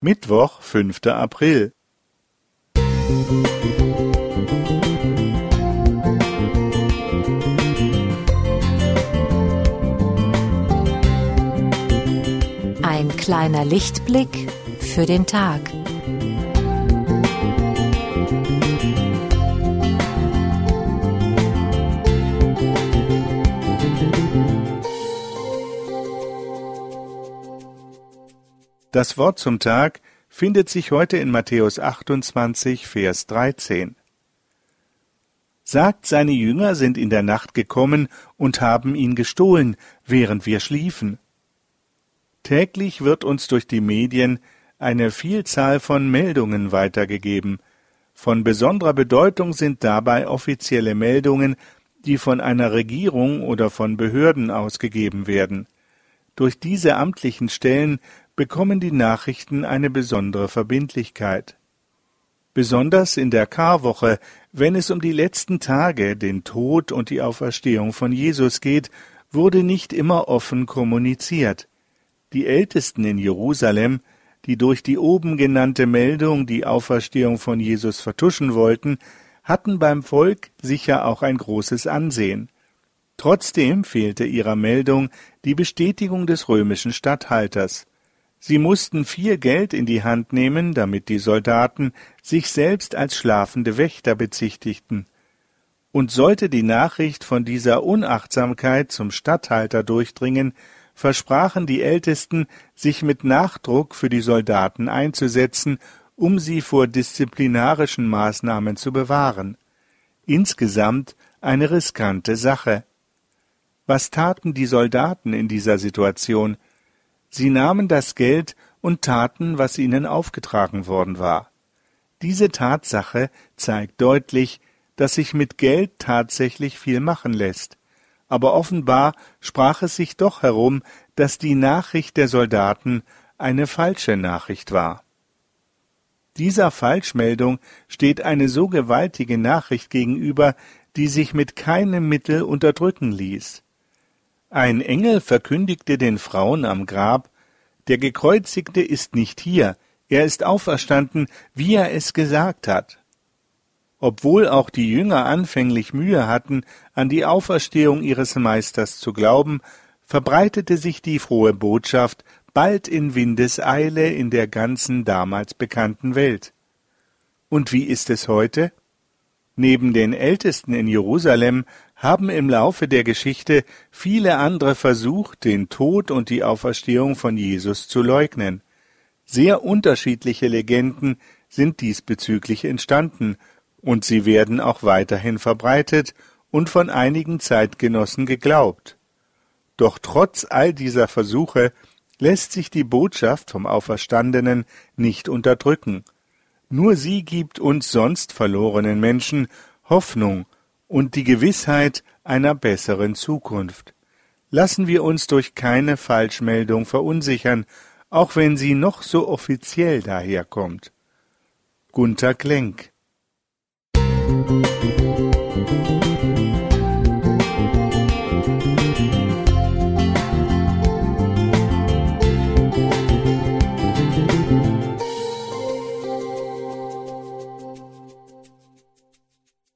Mittwoch, fünfter April. Ein kleiner Lichtblick für den Tag. Das Wort zum Tag findet sich heute in Matthäus 28, Vers 13. Sagt, seine Jünger sind in der Nacht gekommen und haben ihn gestohlen, während wir schliefen. Täglich wird uns durch die Medien eine Vielzahl von Meldungen weitergegeben. Von besonderer Bedeutung sind dabei offizielle Meldungen, die von einer Regierung oder von Behörden ausgegeben werden. Durch diese amtlichen Stellen bekommen die Nachrichten eine besondere Verbindlichkeit. Besonders in der Karwoche, wenn es um die letzten Tage, den Tod und die Auferstehung von Jesus geht, wurde nicht immer offen kommuniziert. Die Ältesten in Jerusalem, die durch die oben genannte Meldung die Auferstehung von Jesus vertuschen wollten, hatten beim Volk sicher auch ein großes Ansehen. Trotzdem fehlte ihrer Meldung die Bestätigung des römischen Statthalters. Sie mussten viel Geld in die Hand nehmen, damit die Soldaten sich selbst als schlafende Wächter bezichtigten. Und sollte die Nachricht von dieser Unachtsamkeit zum Statthalter durchdringen, versprachen die Ältesten, sich mit Nachdruck für die Soldaten einzusetzen, um sie vor disziplinarischen Maßnahmen zu bewahren. Insgesamt eine riskante Sache. Was taten die Soldaten in dieser Situation? Sie nahmen das Geld und taten, was ihnen aufgetragen worden war. Diese Tatsache zeigt deutlich, dass sich mit Geld tatsächlich viel machen lässt. Aber offenbar sprach es sich doch herum, dass die Nachricht der Soldaten eine falsche Nachricht war. Dieser Falschmeldung steht eine so gewaltige Nachricht gegenüber, die sich mit keinem Mittel unterdrücken ließ. Ein Engel verkündigte den Frauen am Grab, der Gekreuzigte ist nicht hier, er ist auferstanden, wie er es gesagt hat. Obwohl auch die Jünger anfänglich Mühe hatten, an die Auferstehung ihres Meisters zu glauben, verbreitete sich die frohe Botschaft bald in Windeseile in der ganzen damals bekannten Welt. Und wie ist es heute? Neben den Ältesten in Jerusalem haben im Laufe der Geschichte viele andere versucht, den Tod und die Auferstehung von Jesus zu leugnen. Sehr unterschiedliche Legenden sind diesbezüglich entstanden, und sie werden auch weiterhin verbreitet und von einigen Zeitgenossen geglaubt. Doch trotz all dieser Versuche lässt sich die Botschaft vom Auferstandenen nicht unterdrücken. Nur sie gibt uns sonst verlorenen Menschen Hoffnung und die Gewissheit einer besseren Zukunft. Lassen wir uns durch keine Falschmeldung verunsichern, auch wenn sie noch so offiziell daherkommt. Gunther Klenk Musik